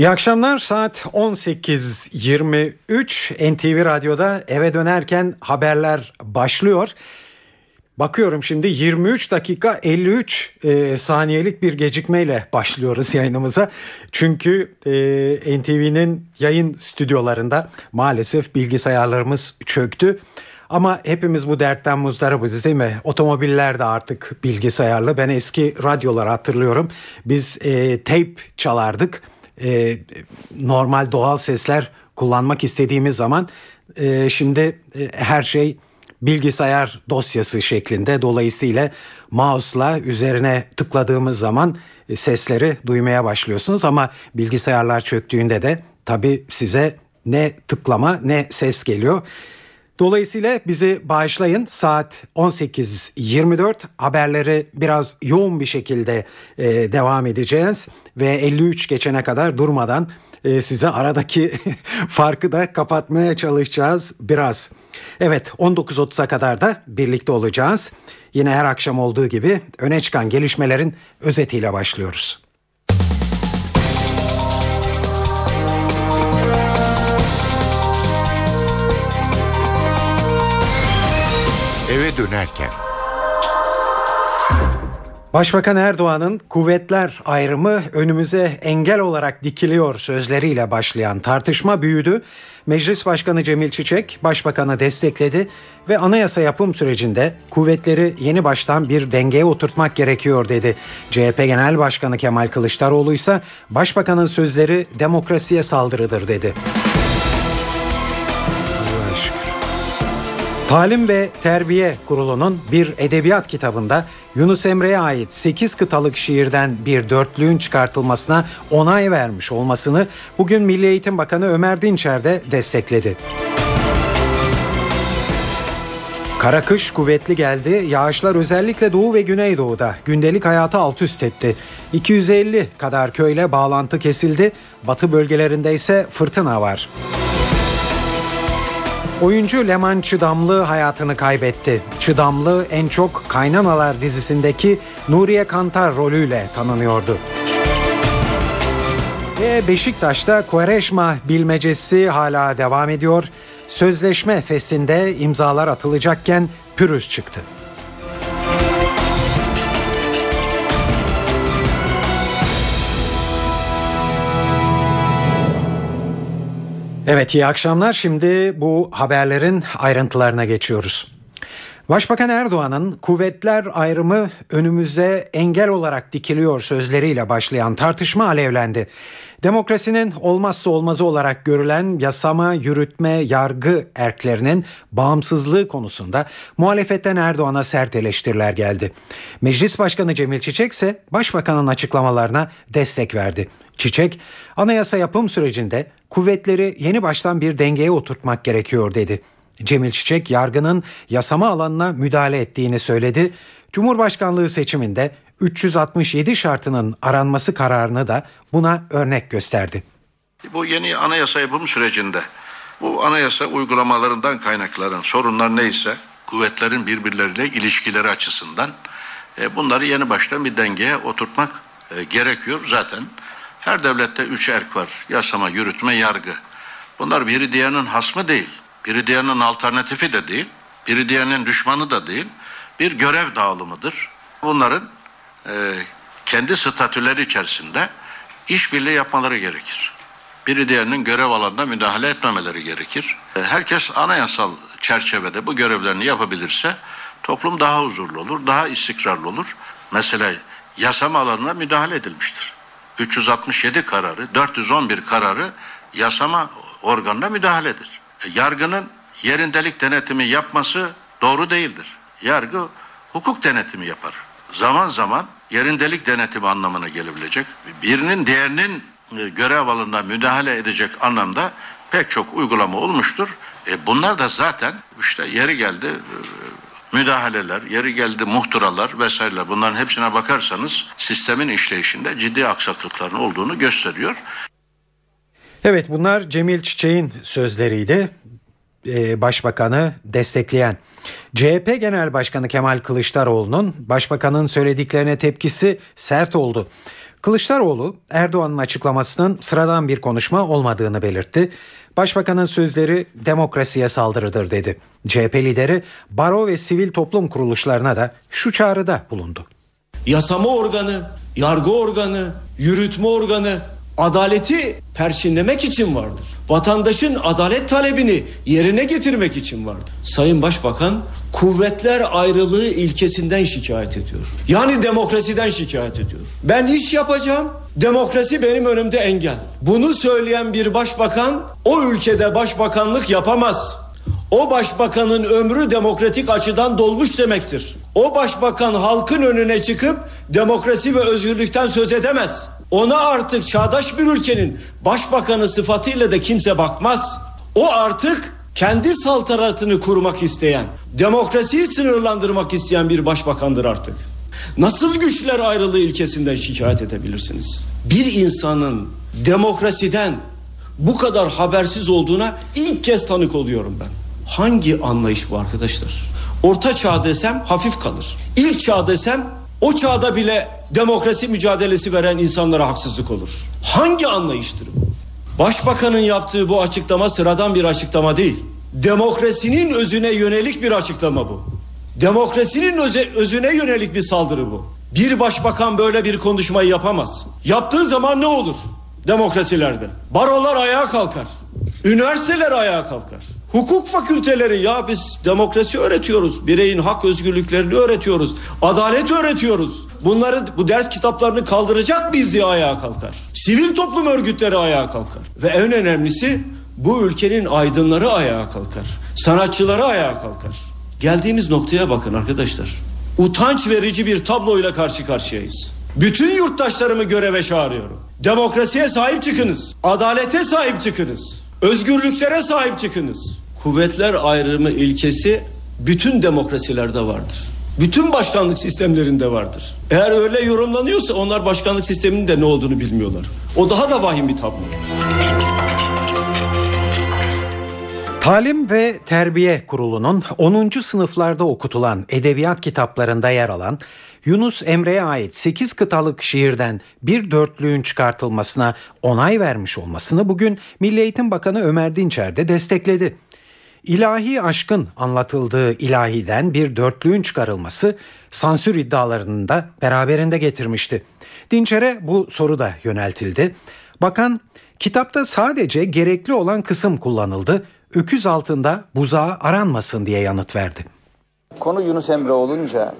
İyi akşamlar saat 18.23 NTV Radyo'da eve dönerken haberler başlıyor. Bakıyorum şimdi 23 dakika 53 e, saniyelik bir gecikmeyle başlıyoruz yayınımıza. Çünkü e, NTV'nin yayın stüdyolarında maalesef bilgisayarlarımız çöktü. Ama hepimiz bu dertten muzdaribız değil mi? Otomobiller de artık bilgisayarlı. Ben eski radyoları hatırlıyorum. Biz e, tape çalardık e, normal doğal sesler kullanmak istediğimiz zaman e, şimdi e, her şey bilgisayar dosyası şeklinde dolayısıyla mouse'la üzerine tıkladığımız zaman e, sesleri duymaya başlıyorsunuz ama bilgisayarlar çöktüğünde de tabi size ne tıklama ne ses geliyor. Dolayısıyla bizi bağışlayın saat 18.24 haberleri biraz yoğun bir şekilde e, devam edeceğiz ve 53 geçene kadar durmadan e, size aradaki farkı da kapatmaya çalışacağız biraz. Evet 19.30'a kadar da birlikte olacağız. Yine her akşam olduğu gibi öne çıkan gelişmelerin özetiyle başlıyoruz. Dönerken. Başbakan Erdoğan'ın kuvvetler ayrımı önümüze engel olarak dikiliyor sözleriyle başlayan tartışma büyüdü. Meclis Başkanı Cemil Çiçek başbakanı destekledi ve anayasa yapım sürecinde kuvvetleri yeni baştan bir dengeye oturtmak gerekiyor dedi. CHP Genel Başkanı Kemal Kılıçdaroğlu ise başbakanın sözleri demokrasiye saldırıdır dedi. Talim ve Terbiye Kurulu'nun bir edebiyat kitabında Yunus Emre'ye ait 8 kıtalık şiirden bir dörtlüğün çıkartılmasına onay vermiş olmasını bugün Milli Eğitim Bakanı Ömer Dinçer de destekledi. Kara kış kuvvetli geldi. Yağışlar özellikle Doğu ve Güneydoğu'da gündelik hayatı alt üst etti. 250 kadar köyle bağlantı kesildi. Batı bölgelerinde ise fırtına var. Oyuncu Leman Çıdamlı hayatını kaybetti. Çıdamlı en çok Kaynanalar dizisindeki Nuriye Kantar rolüyle tanınıyordu. Ve Beşiktaş'ta Quaresma bilmecesi hala devam ediyor. Sözleşme festinde imzalar atılacakken pürüz çıktı. Evet iyi akşamlar. Şimdi bu haberlerin ayrıntılarına geçiyoruz. Başbakan Erdoğan'ın kuvvetler ayrımı önümüze engel olarak dikiliyor sözleriyle başlayan tartışma alevlendi. Demokrasinin olmazsa olmazı olarak görülen yasama, yürütme, yargı erklerinin bağımsızlığı konusunda muhalefetten Erdoğan'a sert eleştiriler geldi. Meclis Başkanı Cemil Çiçek ise başbakanın açıklamalarına destek verdi. Çiçek, anayasa yapım sürecinde kuvvetleri yeni baştan bir dengeye oturtmak gerekiyor dedi. Cemil Çiçek yargının yasama alanına müdahale ettiğini söyledi. Cumhurbaşkanlığı seçiminde 367 şartının aranması kararını da buna örnek gösterdi. Bu yeni anayasa yapım sürecinde bu anayasa uygulamalarından kaynaklanan sorunlar neyse kuvvetlerin birbirleriyle ilişkileri açısından e, bunları yeni baştan bir dengeye oturtmak e, gerekiyor. Zaten her devlette üç erk var. Yasama, yürütme, yargı. Bunlar biri diğerinin hasmı değil. Biri diğerinin alternatifi de değil. Biri diğerinin düşmanı da değil. Bir görev dağılımıdır. Bunların e, kendi statüleri içerisinde işbirliği yapmaları gerekir. Biri diğerinin görev alanında müdahale etmemeleri gerekir. E, herkes anayasal çerçevede bu görevlerini yapabilirse toplum daha huzurlu olur, daha istikrarlı olur. Mesela yasama alanına müdahale edilmiştir. 367 kararı, 411 kararı yasama organına müdahaledir. Yargının yerindelik denetimi yapması doğru değildir. Yargı hukuk denetimi yapar. Zaman zaman yerindelik denetimi anlamına gelebilecek. Birinin diğerinin e, görev alanına müdahale edecek anlamda pek çok uygulama olmuştur. E bunlar da zaten işte yeri geldi e, müdahaleler, yeri geldi muhtıralar vesaireler bunların hepsine bakarsanız sistemin işleyişinde ciddi aksaklıkların olduğunu gösteriyor. Evet bunlar Cemil Çiçek'in sözleriydi. Ee, başbakanı destekleyen. CHP Genel Başkanı Kemal Kılıçdaroğlu'nun başbakanın söylediklerine tepkisi sert oldu. Kılıçdaroğlu Erdoğan'ın açıklamasının sıradan bir konuşma olmadığını belirtti. Başbakanın sözleri demokrasiye saldırıdır dedi. CHP lideri baro ve sivil toplum kuruluşlarına da şu çağrıda bulundu. Yasama organı, yargı organı, yürütme organı adaleti perçinlemek için vardır. Vatandaşın adalet talebini yerine getirmek için vardır. Sayın Başbakan kuvvetler ayrılığı ilkesinden şikayet ediyor. Yani demokrasiden şikayet ediyor. Ben iş yapacağım, demokrasi benim önümde engel. Bunu söyleyen bir başbakan o ülkede başbakanlık yapamaz. O başbakanın ömrü demokratik açıdan dolmuş demektir. O başbakan halkın önüne çıkıp demokrasi ve özgürlükten söz edemez. Ona artık çağdaş bir ülkenin başbakanı sıfatıyla da kimse bakmaz. O artık kendi saltanatını kurmak isteyen, demokrasiyi sınırlandırmak isteyen bir başbakandır artık. Nasıl güçler ayrılığı ilkesinden şikayet edebilirsiniz? Bir insanın demokrasiden bu kadar habersiz olduğuna ilk kez tanık oluyorum ben. Hangi anlayış bu arkadaşlar? Orta çağ desem hafif kalır. İlk çağ desem o çağda bile demokrasi mücadelesi veren insanlara haksızlık olur. Hangi anlayıştır bu? Başbakanın yaptığı bu açıklama sıradan bir açıklama değil. Demokrasinin özüne yönelik bir açıklama bu. Demokrasinin öze, özüne yönelik bir saldırı bu. Bir başbakan böyle bir konuşmayı yapamaz. Yaptığı zaman ne olur? Demokrasilerde. Barolar ayağa kalkar. Üniversiteler ayağa kalkar. Hukuk fakülteleri ya biz demokrasi öğretiyoruz. Bireyin hak özgürlüklerini öğretiyoruz. Adalet öğretiyoruz. Bunları bu ders kitaplarını kaldıracak mıyız diye ayağa kalkar. Sivil toplum örgütleri ayağa kalkar. Ve en önemlisi bu ülkenin aydınları ayağa kalkar. Sanatçıları ayağa kalkar. Geldiğimiz noktaya bakın arkadaşlar. Utanç verici bir tabloyla karşı karşıyayız. Bütün yurttaşlarımı göreve çağırıyorum. Demokrasiye sahip çıkınız. Adalete sahip çıkınız. Özgürlüklere sahip çıkınız. Kuvvetler ayrımı ilkesi bütün demokrasilerde vardır. Bütün başkanlık sistemlerinde vardır. Eğer öyle yorumlanıyorsa onlar başkanlık sisteminin de ne olduğunu bilmiyorlar. O daha da vahim bir tablo. Talim ve Terbiye Kurulu'nun 10. sınıflarda okutulan edebiyat kitaplarında yer alan Yunus Emre'ye ait 8 kıtalık şiirden bir dörtlüğün çıkartılmasına onay vermiş olmasını bugün Milli Eğitim Bakanı Ömer Dinçer de destekledi. İlahi aşkın anlatıldığı ilahiden bir dörtlüğün çıkarılması sansür iddialarını da beraberinde getirmişti. Dinçer'e bu soru da yöneltildi. Bakan kitapta sadece gerekli olan kısım kullanıldı öküz altında buzağı aranmasın diye yanıt verdi. Konu Yunus Emre olunca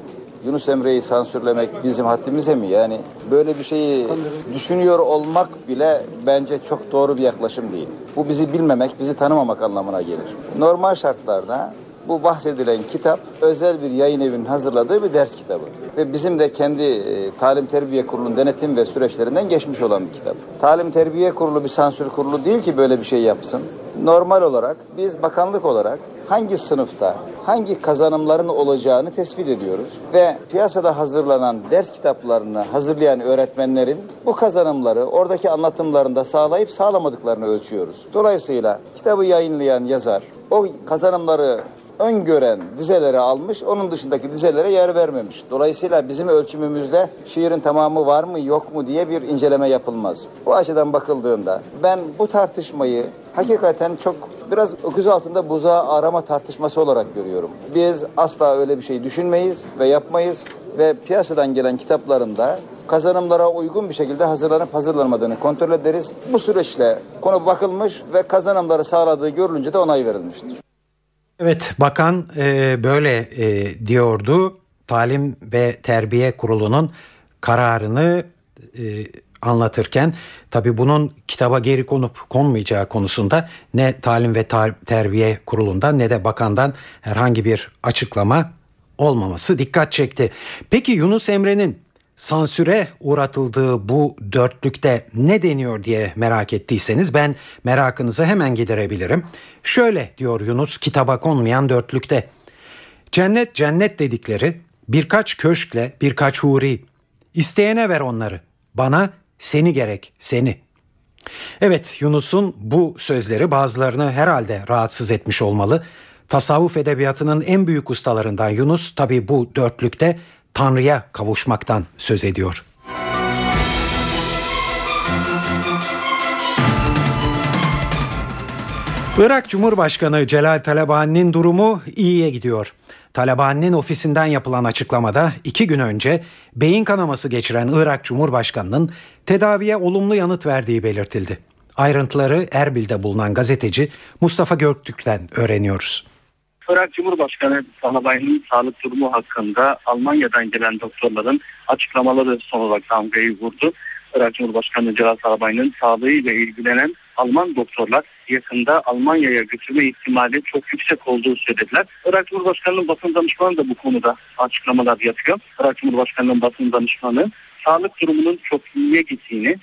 Yunus Emre'yi sansürlemek bizim haddimize mi? Yani böyle bir şeyi düşünüyor olmak bile bence çok doğru bir yaklaşım değil. Bu bizi bilmemek, bizi tanımamak anlamına gelir. Normal şartlarda bu bahsedilen kitap özel bir yayın evinin hazırladığı bir ders kitabı. Ve bizim de kendi e, Talim Terbiye Kurulu'nun denetim ve süreçlerinden geçmiş olan bir kitap. Talim Terbiye Kurulu bir sansür kurulu değil ki böyle bir şey yapsın. Normal olarak biz bakanlık olarak hangi sınıfta hangi kazanımların olacağını tespit ediyoruz ve piyasada hazırlanan ders kitaplarını hazırlayan öğretmenlerin bu kazanımları oradaki anlatımlarında sağlayıp sağlamadıklarını ölçüyoruz. Dolayısıyla kitabı yayınlayan yazar o kazanımları öngören dizelere almış, onun dışındaki dizelere yer vermemiş. Dolayısıyla bizim ölçümümüzde şiirin tamamı var mı yok mu diye bir inceleme yapılmaz. Bu açıdan bakıldığında ben bu tartışmayı hakikaten çok biraz öküz altında buzağı arama tartışması olarak görüyorum. Biz asla öyle bir şey düşünmeyiz ve yapmayız ve piyasadan gelen kitaplarında kazanımlara uygun bir şekilde hazırlanıp hazırlanmadığını kontrol ederiz. Bu süreçle konu bakılmış ve kazanımları sağladığı görülünce de onay verilmiştir. Evet bakan e, böyle e, diyordu. Talim ve Terbiye Kurulu'nun kararını e, anlatırken tabi bunun kitaba geri konup konmayacağı konusunda ne Talim ve Terbiye Kurulu'ndan ne de bakandan herhangi bir açıklama olmaması dikkat çekti. Peki Yunus Emre'nin sansüre uğratıldığı bu dörtlükte ne deniyor diye merak ettiyseniz ben merakınızı hemen giderebilirim. Şöyle diyor Yunus kitaba konmayan dörtlükte. Cennet cennet dedikleri birkaç köşkle birkaç huri. İsteyene ver onları. Bana seni gerek seni. Evet Yunus'un bu sözleri bazılarını herhalde rahatsız etmiş olmalı. Tasavvuf edebiyatının en büyük ustalarından Yunus tabi bu dörtlükte Tanrı'ya kavuşmaktan söz ediyor. Irak Cumhurbaşkanı Celal Talabani'nin durumu iyiye gidiyor. Talabani'nin ofisinden yapılan açıklamada iki gün önce beyin kanaması geçiren Irak Cumhurbaşkanı'nın tedaviye olumlu yanıt verdiği belirtildi. Ayrıntıları Erbil'de bulunan gazeteci Mustafa Göktürk'ten öğreniyoruz. Irak Cumhurbaşkanı Talabani'nin sağlık durumu hakkında Almanya'dan gelen doktorların açıklamaları son olarak damgayı vurdu. Irak Cumhurbaşkanı Celal Talabani'nin sağlığıyla ilgilenen Alman doktorlar yakında Almanya'ya götürme ihtimali çok yüksek olduğu söylediler. Irak Cumhurbaşkanı'nın basın danışmanı da bu konuda açıklamalar yapıyor. Irak Cumhurbaşkanı'nın basın danışmanı sağlık durumunun çok iyiye gittiğini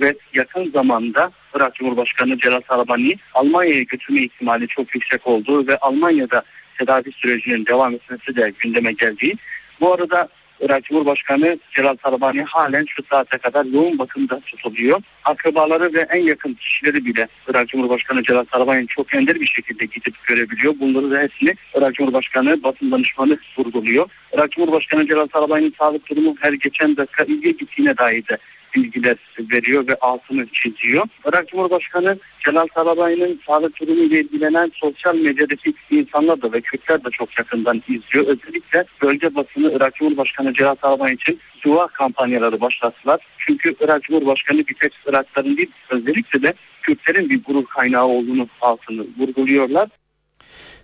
ve yakın zamanda Irak Cumhurbaşkanı Celal Talabani Almanya'ya götürme ihtimali çok yüksek olduğu ve Almanya'da tedavi sürecinin devam etmesi de gündeme geldiği. Bu arada Irak Cumhurbaşkanı Celal Talabani halen şu saate kadar yoğun bakımda tutuluyor. Akrabaları ve en yakın kişileri bile Irak Cumhurbaşkanı Celal Talabani'yi çok ender bir şekilde gidip görebiliyor. Bunları da hepsini Irak Cumhurbaşkanı basın danışmanı vurguluyor. Irak Cumhurbaşkanı Celal Talabani'nin sağlık durumu her geçen dakika iyiye gittiğine dair de bilgiler veriyor ve altını çiziyor. Irak Cumhurbaşkanı Celal Talabani'nin sağlık durumu ile ilgilenen sosyal medyadaki insanlar da ve Kürtler de çok yakından izliyor. Özellikle bölge basını Irak Cumhurbaşkanı Celal Talabani için dua kampanyaları başlattılar. Çünkü Irak Cumhurbaşkanı bir tek Irakların değil özellikle de Kürtlerin bir gurur kaynağı olduğunu altını vurguluyorlar.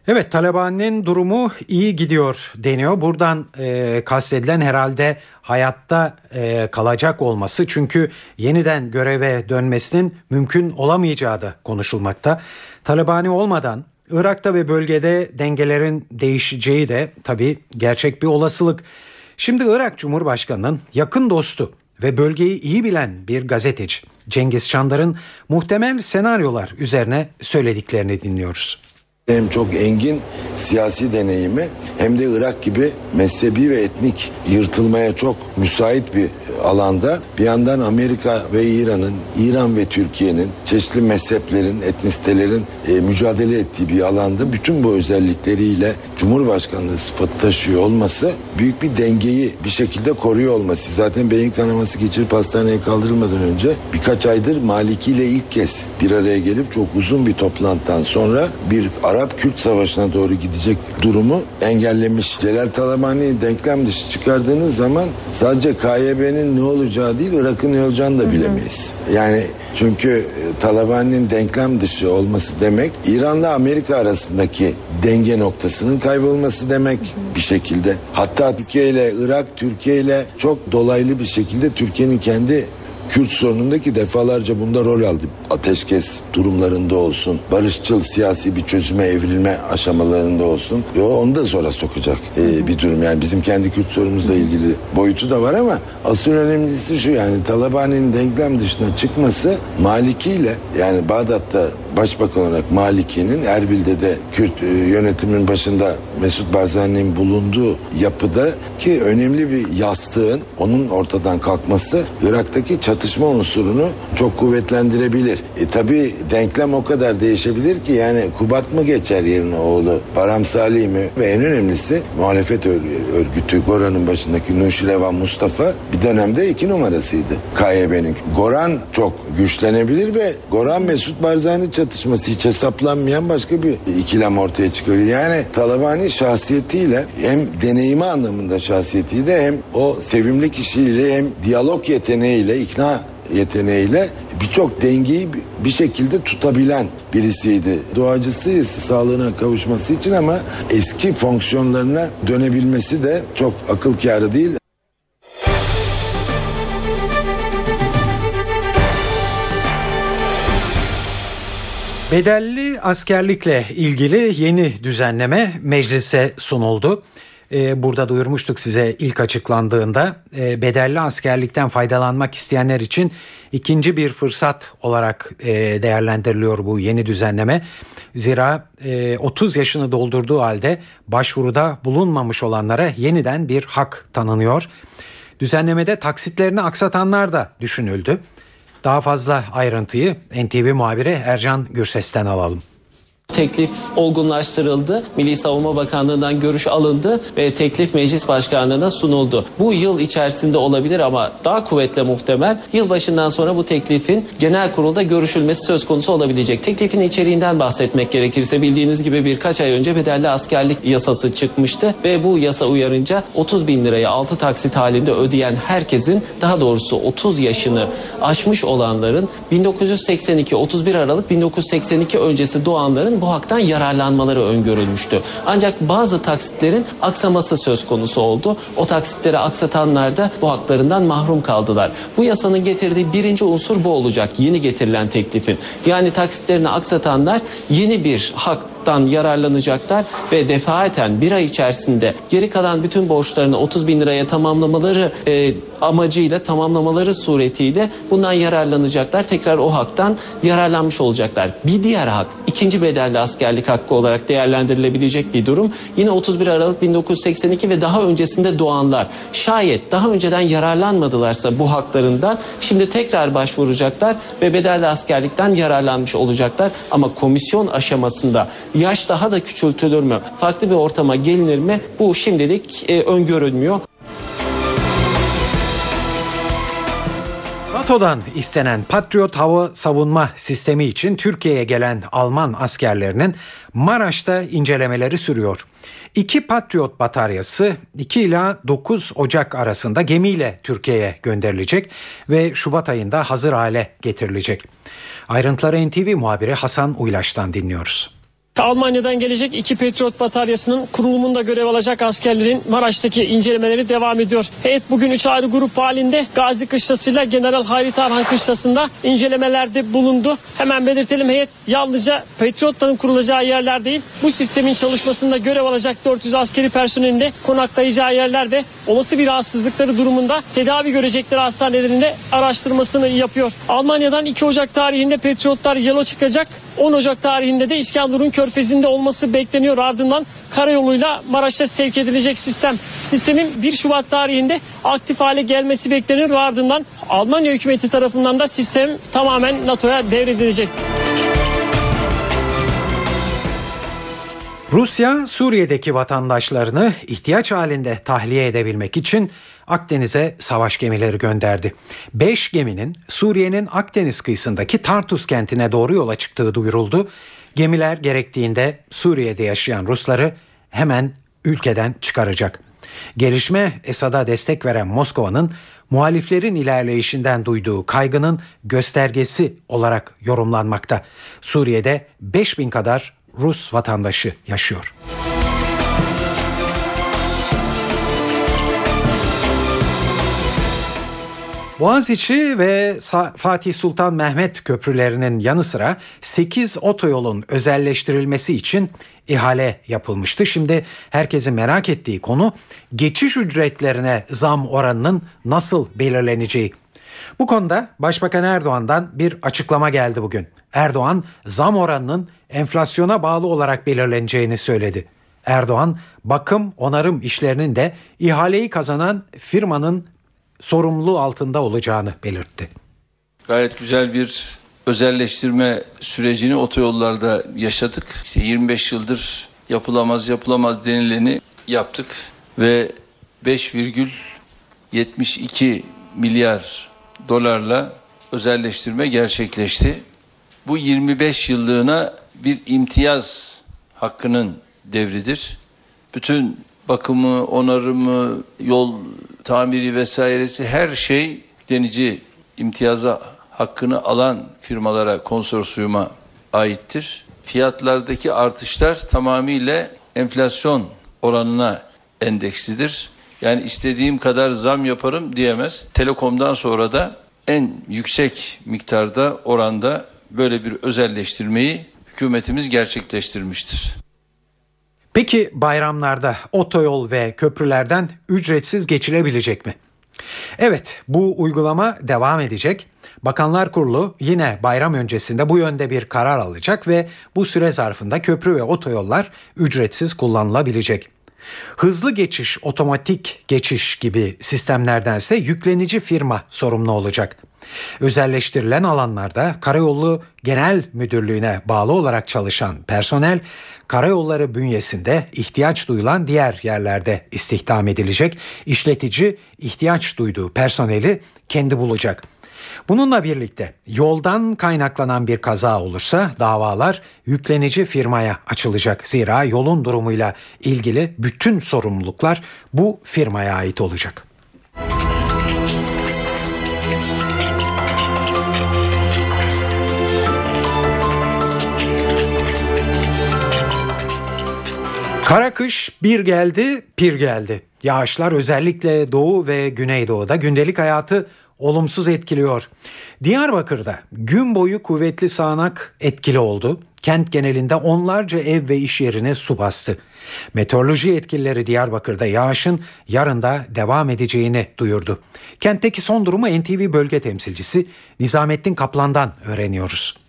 Evet Taliban'ın durumu iyi gidiyor deniyor. Buradan e, kastedilen herhalde hayatta e, kalacak olması çünkü yeniden göreve dönmesinin mümkün olamayacağı da konuşulmakta. Talibani olmadan Irak'ta ve bölgede dengelerin değişeceği de tabii gerçek bir olasılık. Şimdi Irak Cumhurbaşkanı'nın yakın dostu ve bölgeyi iyi bilen bir gazeteci Cengiz Çandar'ın muhtemel senaryolar üzerine söylediklerini dinliyoruz hem çok engin siyasi deneyimi hem de Irak gibi mezhebi ve etnik yırtılmaya çok müsait bir alanda. Bir yandan Amerika ve İran'ın, İran ve Türkiye'nin çeşitli mezheplerin, etnisitelerin e, mücadele ettiği bir alanda bütün bu özellikleriyle Cumhurbaşkanlığı sıfatı taşıyor olması büyük bir dengeyi bir şekilde koruyor olması. Zaten beyin kanaması geçirip hastaneye kaldırılmadan önce birkaç aydır Maliki ile ilk kez bir araya gelip çok uzun bir toplantıdan sonra bir Arap-Kürt savaşına doğru gidecek durumu engellemiş. Celal Talabani denklem dışı çıkardığınız zaman sadece KYB'nin ne olacağı değil Irak'ın ne olacağını da bilemeyiz. Yani çünkü e, Talabani'nin denklem dışı olması demek İran'la Amerika arasındaki denge noktasının kaybolması demek bir şekilde. Hatta Türkiye ile Irak, Türkiye ile çok dolaylı bir şekilde Türkiye'nin kendi Kürt sorunundaki defalarca bunda rol aldı. Ateşkes durumlarında olsun, barışçıl siyasi bir çözüme evrilme aşamalarında olsun. Yo, onu da sonra sokacak ee, bir durum. Yani bizim kendi Kürt sorunumuzla ilgili boyutu da var ama asıl önemlisi şu yani Talabani'nin denklem dışına çıkması Maliki ile yani Bağdat'ta başbakan olarak Maliki'nin Erbil'de de Kürt e, yönetimin başında Mesut Barzani'nin bulunduğu yapıda ki önemli bir yastığın onun ortadan kalkması Irak'taki çatışma unsurunu çok kuvvetlendirebilir. E tabi denklem o kadar değişebilir ki yani Kubat mı geçer yerine oğlu Baram Salih mi ve en önemlisi muhalefet örgütü Goran'ın başındaki Nuşirevan Mustafa bir dönemde iki numarasıydı KYB'nin. Goran çok güçlenebilir ve Goran Mesut Barzani çatışması hiç hesaplanmayan başka bir ikilem ortaya çıkabilir. Yani Talabani şahsiyetiyle hem deneyimi anlamında şahsiyetiyle hem o sevimli kişiyle hem diyalog yeteneğiyle ikna yeteneğiyle birçok dengeyi bir şekilde tutabilen birisiydi. Doğacısıyız sağlığına kavuşması için ama eski fonksiyonlarına dönebilmesi de çok akıl kârı değil. Bedelli askerlikle ilgili yeni düzenleme meclise sunuldu. Ee, burada duyurmuştuk size ilk açıklandığında e, bedelli askerlikten faydalanmak isteyenler için ikinci bir fırsat olarak e, değerlendiriliyor bu yeni düzenleme. Zira 30 e, yaşını doldurduğu halde başvuruda bulunmamış olanlara yeniden bir hak tanınıyor. Düzenlemede taksitlerini aksatanlar da düşünüldü. Daha fazla ayrıntıyı NTV muhabiri Ercan Gürses'ten alalım. Teklif olgunlaştırıldı. Milli Savunma Bakanlığı'ndan görüş alındı ve teklif meclis başkanlığına sunuldu. Bu yıl içerisinde olabilir ama daha kuvvetle muhtemel yılbaşından sonra bu teklifin genel kurulda görüşülmesi söz konusu olabilecek. Teklifin içeriğinden bahsetmek gerekirse bildiğiniz gibi birkaç ay önce bedelli askerlik yasası çıkmıştı ve bu yasa uyarınca 30 bin lirayı 6 taksit halinde ödeyen herkesin daha doğrusu 30 yaşını aşmış olanların 1982 31 Aralık 1982 öncesi doğanların bu haktan yararlanmaları öngörülmüştü. Ancak bazı taksitlerin aksaması söz konusu oldu. O taksitleri aksatanlar da bu haklarından mahrum kaldılar. Bu yasanın getirdiği birinci unsur bu olacak yeni getirilen teklifin. Yani taksitlerini aksatanlar yeni bir hak haktan yararlanacaklar ve defaten bir ay içerisinde geri kalan bütün borçlarını 30 bin liraya tamamlamaları e, amacıyla tamamlamaları suretiyle bundan yararlanacaklar. Tekrar o haktan yararlanmış olacaklar. Bir diğer hak ikinci bedelli askerlik hakkı olarak değerlendirilebilecek bir durum. Yine 31 Aralık 1982 ve daha öncesinde doğanlar şayet daha önceden yararlanmadılarsa bu haklarından şimdi tekrar başvuracaklar ve bedelli askerlikten yararlanmış olacaklar. Ama komisyon aşamasında yaş daha da küçültülür mü? Farklı bir ortama gelinir mi? Bu şimdilik e, öngörülmüyor. NATO'dan istenen Patriot hava savunma sistemi için Türkiye'ye gelen Alman askerlerinin Maraş'ta incelemeleri sürüyor. İki Patriot bataryası 2 ila 9 Ocak arasında gemiyle Türkiye'ye gönderilecek ve Şubat ayında hazır hale getirilecek. Ayrıntıları NTV muhabiri Hasan Uylaş'tan dinliyoruz. Almanya'dan gelecek iki Patriot bataryasının kurulumunda görev alacak askerlerin Maraş'taki incelemeleri devam ediyor. Heyet bugün üç ayrı grup halinde Gazi Kışlası'yla General Hayri Tarhan Kışlası'nda incelemelerde bulundu. Hemen belirtelim heyet yalnızca Patriotların kurulacağı yerler değil, bu sistemin çalışmasında görev alacak 400 askeri personelin de konaklayacağı yerler ve olası bir rahatsızlıkları durumunda tedavi görecekleri hastanelerinde araştırmasını yapıyor. Almanya'dan 2 Ocak tarihinde Patriotlar yola çıkacak. 10 Ocak tarihinde de İskenderun Körfezi'nde olması bekleniyor. Ardından karayoluyla Maraş'a sevk edilecek sistem. Sistemin 1 Şubat tarihinde aktif hale gelmesi bekleniyor ardından Almanya hükümeti tarafından da sistem tamamen NATO'ya devredilecek. Rusya Suriye'deki vatandaşlarını ihtiyaç halinde tahliye edebilmek için Akdeniz'e savaş gemileri gönderdi. Beş geminin Suriye'nin Akdeniz kıyısındaki Tartus kentine doğru yola çıktığı duyuruldu. Gemiler gerektiğinde Suriye'de yaşayan Rusları hemen ülkeden çıkaracak. Gelişme Esad'a destek veren Moskova'nın muhaliflerin ilerleyişinden duyduğu kaygının göstergesi olarak yorumlanmakta. Suriye'de 5000 kadar Rus vatandaşı yaşıyor. Boğaziçi ve Fatih Sultan Mehmet köprülerinin yanı sıra 8 otoyolun özelleştirilmesi için ihale yapılmıştı. Şimdi herkesin merak ettiği konu geçiş ücretlerine zam oranının nasıl belirleneceği. Bu konuda Başbakan Erdoğan'dan bir açıklama geldi bugün. Erdoğan zam oranının enflasyona bağlı olarak belirleneceğini söyledi. Erdoğan bakım onarım işlerinin de ihaleyi kazanan firmanın sorumluluğu altında olacağını belirtti. Gayet güzel bir özelleştirme sürecini otoyollarda yaşadık. İşte 25 yıldır yapılamaz yapılamaz denileni yaptık ve 5,72 milyar dolarla özelleştirme gerçekleşti. Bu 25 yıllığına bir imtiyaz hakkının devridir. Bütün bakımı, onarımı, yol tamiri vesairesi her şey denici imtiyaza hakkını alan firmalara, konsorsiyuma aittir. Fiyatlardaki artışlar tamamıyla enflasyon oranına endekslidir. Yani istediğim kadar zam yaparım diyemez. Telekom'dan sonra da en yüksek miktarda oranda böyle bir özelleştirmeyi hükümetimiz gerçekleştirmiştir. Peki bayramlarda otoyol ve köprülerden ücretsiz geçilebilecek mi? Evet, bu uygulama devam edecek. Bakanlar Kurulu yine bayram öncesinde bu yönde bir karar alacak ve bu süre zarfında köprü ve otoyollar ücretsiz kullanılabilecek. Hızlı geçiş, otomatik geçiş gibi sistemlerdense yüklenici firma sorumlu olacak. Özelleştirilen alanlarda Karayolu Genel Müdürlüğü'ne bağlı olarak çalışan personel karayolları bünyesinde ihtiyaç duyulan diğer yerlerde istihdam edilecek. İşletici ihtiyaç duyduğu personeli kendi bulacak. Bununla birlikte yoldan kaynaklanan bir kaza olursa davalar yüklenici firmaya açılacak. Zira yolun durumuyla ilgili bütün sorumluluklar bu firmaya ait olacak. Kara kış bir geldi, pir geldi. Yağışlar özellikle doğu ve güneydoğuda gündelik hayatı olumsuz etkiliyor. Diyarbakır'da gün boyu kuvvetli sağanak etkili oldu. Kent genelinde onlarca ev ve iş yerine su bastı. Meteoroloji yetkilileri Diyarbakır'da yağışın yarın da devam edeceğini duyurdu. Kentteki son durumu NTV bölge temsilcisi Nizamettin Kaplan'dan öğreniyoruz.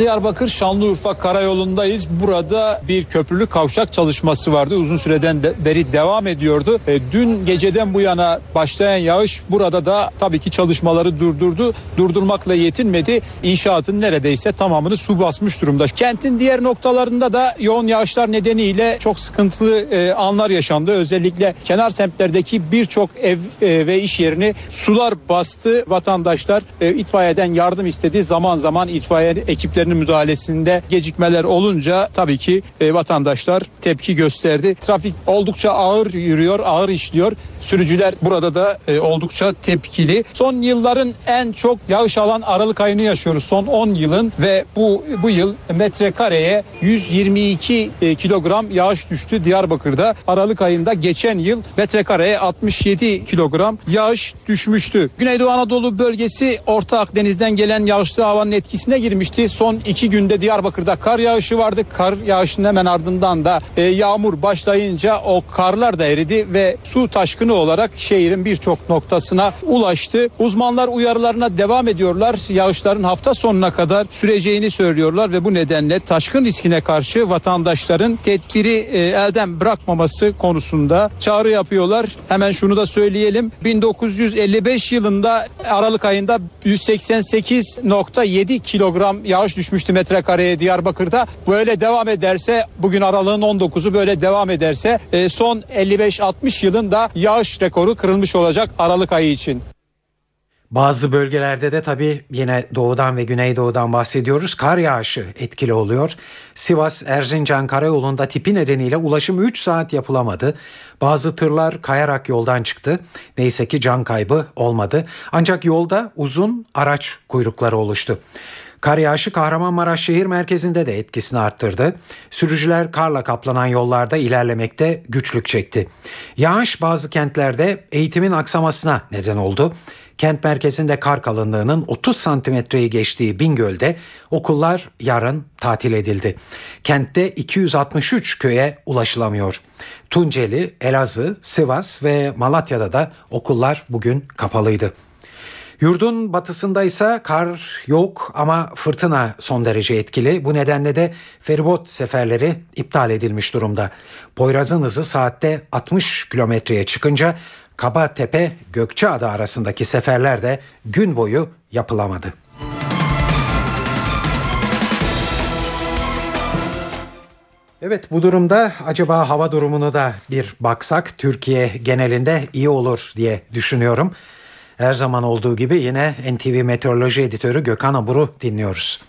Diyarbakır Şanlıurfa karayolundayız. Burada bir köprülü kavşak çalışması vardı. Uzun süreden de beri devam ediyordu. E, dün geceden bu yana başlayan yağış burada da tabii ki çalışmaları durdurdu. Durdurmakla yetinmedi. İnşaatın neredeyse tamamını su basmış durumda. Kentin diğer noktalarında da yoğun yağışlar nedeniyle çok sıkıntılı e, anlar yaşandı. Özellikle kenar semtlerdeki birçok ev e, ve iş yerini sular bastı. Vatandaşlar e, itfaiyeden yardım istedi. Zaman zaman itfaiye ekiplerinin müdahalesinde gecikmeler olunca tabii ki e, vatandaşlar tepki gösterdi. Trafik oldukça ağır yürüyor, ağır işliyor. Sürücüler burada da e, oldukça tepkili. Son yılların en çok yağış alan Aralık ayını yaşıyoruz. Son 10 yılın ve bu bu yıl metrekareye 122 e, kilogram yağış düştü Diyarbakır'da. Aralık ayında geçen yıl metrekareye 67 kilogram yağış düşmüştü. Güneydoğu Anadolu bölgesi Orta Akdeniz'den gelen yağışlı havanın etkisine girmişti. Son iki günde Diyarbakır'da kar yağışı vardı. Kar yağışının hemen ardından da e, yağmur başlayınca o karlar da eridi ve su taşkını olarak şehrin birçok noktasına ulaştı. Uzmanlar uyarılarına devam ediyorlar. Yağışların hafta sonuna kadar süreceğini söylüyorlar ve bu nedenle taşkın riskine karşı vatandaşların tedbiri e, elden bırakmaması konusunda çağrı yapıyorlar. Hemen şunu da söyleyelim. 1955 yılında Aralık ayında 188.7 kilogram yağış düşmüştü metrekareye Diyarbakır'da. Böyle devam ederse bugün aralığın 19'u böyle devam ederse e, son 55-60 yılın da yağış rekoru kırılmış olacak Aralık ayı için. Bazı bölgelerde de tabii yine doğudan ve güneydoğudan bahsediyoruz. Kar yağışı etkili oluyor. Sivas Erzincan karayolunda tipi nedeniyle ulaşım 3 saat yapılamadı. Bazı tırlar kayarak yoldan çıktı. Neyse ki can kaybı olmadı. Ancak yolda uzun araç kuyrukları oluştu. Kar yağışı Kahramanmaraş şehir merkezinde de etkisini arttırdı. Sürücüler karla kaplanan yollarda ilerlemekte güçlük çekti. Yağış bazı kentlerde eğitimin aksamasına neden oldu. Kent merkezinde kar kalınlığının 30 santimetreyi geçtiği Bingöl'de okullar yarın tatil edildi. Kentte 263 köye ulaşılamıyor. Tunceli, Elazığ, Sivas ve Malatya'da da okullar bugün kapalıydı. Yurdun batısında ise kar yok ama fırtına son derece etkili. Bu nedenle de feribot seferleri iptal edilmiş durumda. Poyraz'ın hızı saatte 60 kilometreye çıkınca Kabatepe Gökçeada arasındaki seferler de gün boyu yapılamadı. Evet bu durumda acaba hava durumunu da bir baksak Türkiye genelinde iyi olur diye düşünüyorum. Her zaman olduğu gibi yine NTV Meteoroloji Editörü Gökhan Abur'u dinliyoruz.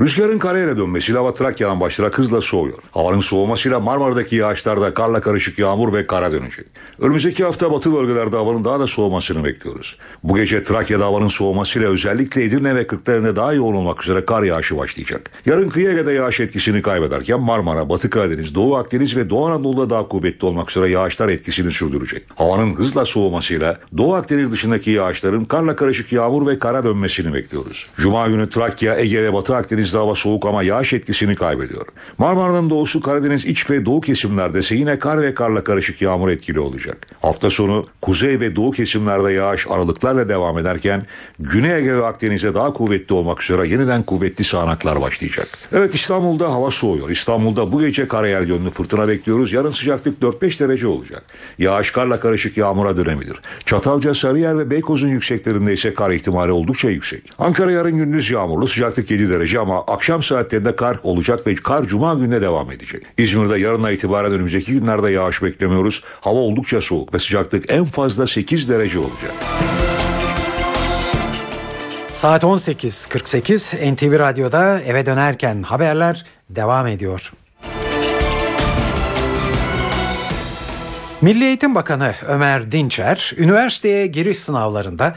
Rüzgarın karayla dönmesiyle hava Trakya'dan başlayarak hızla soğuyor. Havanın soğumasıyla Marmara'daki yağışlarda karla karışık yağmur ve kara dönecek. Önümüzdeki hafta batı bölgelerde havanın daha da soğumasını bekliyoruz. Bu gece Trakya'da havanın soğumasıyla özellikle Edirne ve Kırklareli'nde daha yoğun olmak üzere kar yağışı başlayacak. Yarın kıyı Ege'de yağış etkisini kaybederken Marmara, Batı Karadeniz, Doğu Akdeniz ve Doğu Anadolu'da daha kuvvetli olmak üzere yağışlar etkisini sürdürecek. Havanın hızla soğumasıyla Doğu Akdeniz dışındaki yağışların karla karışık yağmur ve kara dönmesini bekliyoruz. Cuma günü Trakya, Ege ve Batı Akdeniz Karadeniz'de hava soğuk ama yağış etkisini kaybediyor. Marmara'nın doğusu Karadeniz iç ve doğu kesimlerde ise yine kar ve karla karışık yağmur etkili olacak. Hafta sonu kuzey ve doğu kesimlerde yağış aralıklarla devam ederken Güney Ege ve Akdeniz'e daha kuvvetli olmak üzere yeniden kuvvetli sağanaklar başlayacak. Evet İstanbul'da hava soğuyor. İstanbul'da bu gece karayel yönlü fırtına bekliyoruz. Yarın sıcaklık 4-5 derece olacak. Yağış karla karışık yağmura dönemidir. Çatalca, Sarıyer ve Beykoz'un yükseklerinde ise kar ihtimali oldukça yüksek. Ankara yarın gündüz yağmurlu sıcaklık 7 derece ama akşam saatlerinde kar olacak ve kar cuma gününe devam edecek. İzmir'de yarına itibaren önümüzdeki günlerde yağış beklemiyoruz. Hava oldukça soğuk ve sıcaklık en fazla 8 derece olacak. Saat 18.48 NTV Radyo'da eve dönerken haberler devam ediyor. Milli Eğitim Bakanı Ömer Dinçer, üniversiteye giriş sınavlarında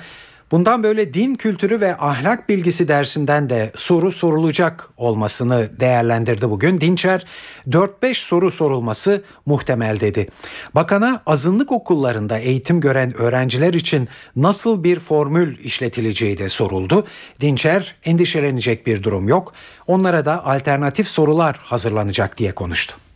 bundan böyle din kültürü ve ahlak bilgisi dersinden de soru sorulacak olmasını değerlendirdi bugün. Dinçer 4-5 soru sorulması muhtemel dedi. Bakana azınlık okullarında eğitim gören öğrenciler için nasıl bir formül işletileceği de soruldu. Dinçer endişelenecek bir durum yok. Onlara da alternatif sorular hazırlanacak diye konuştu.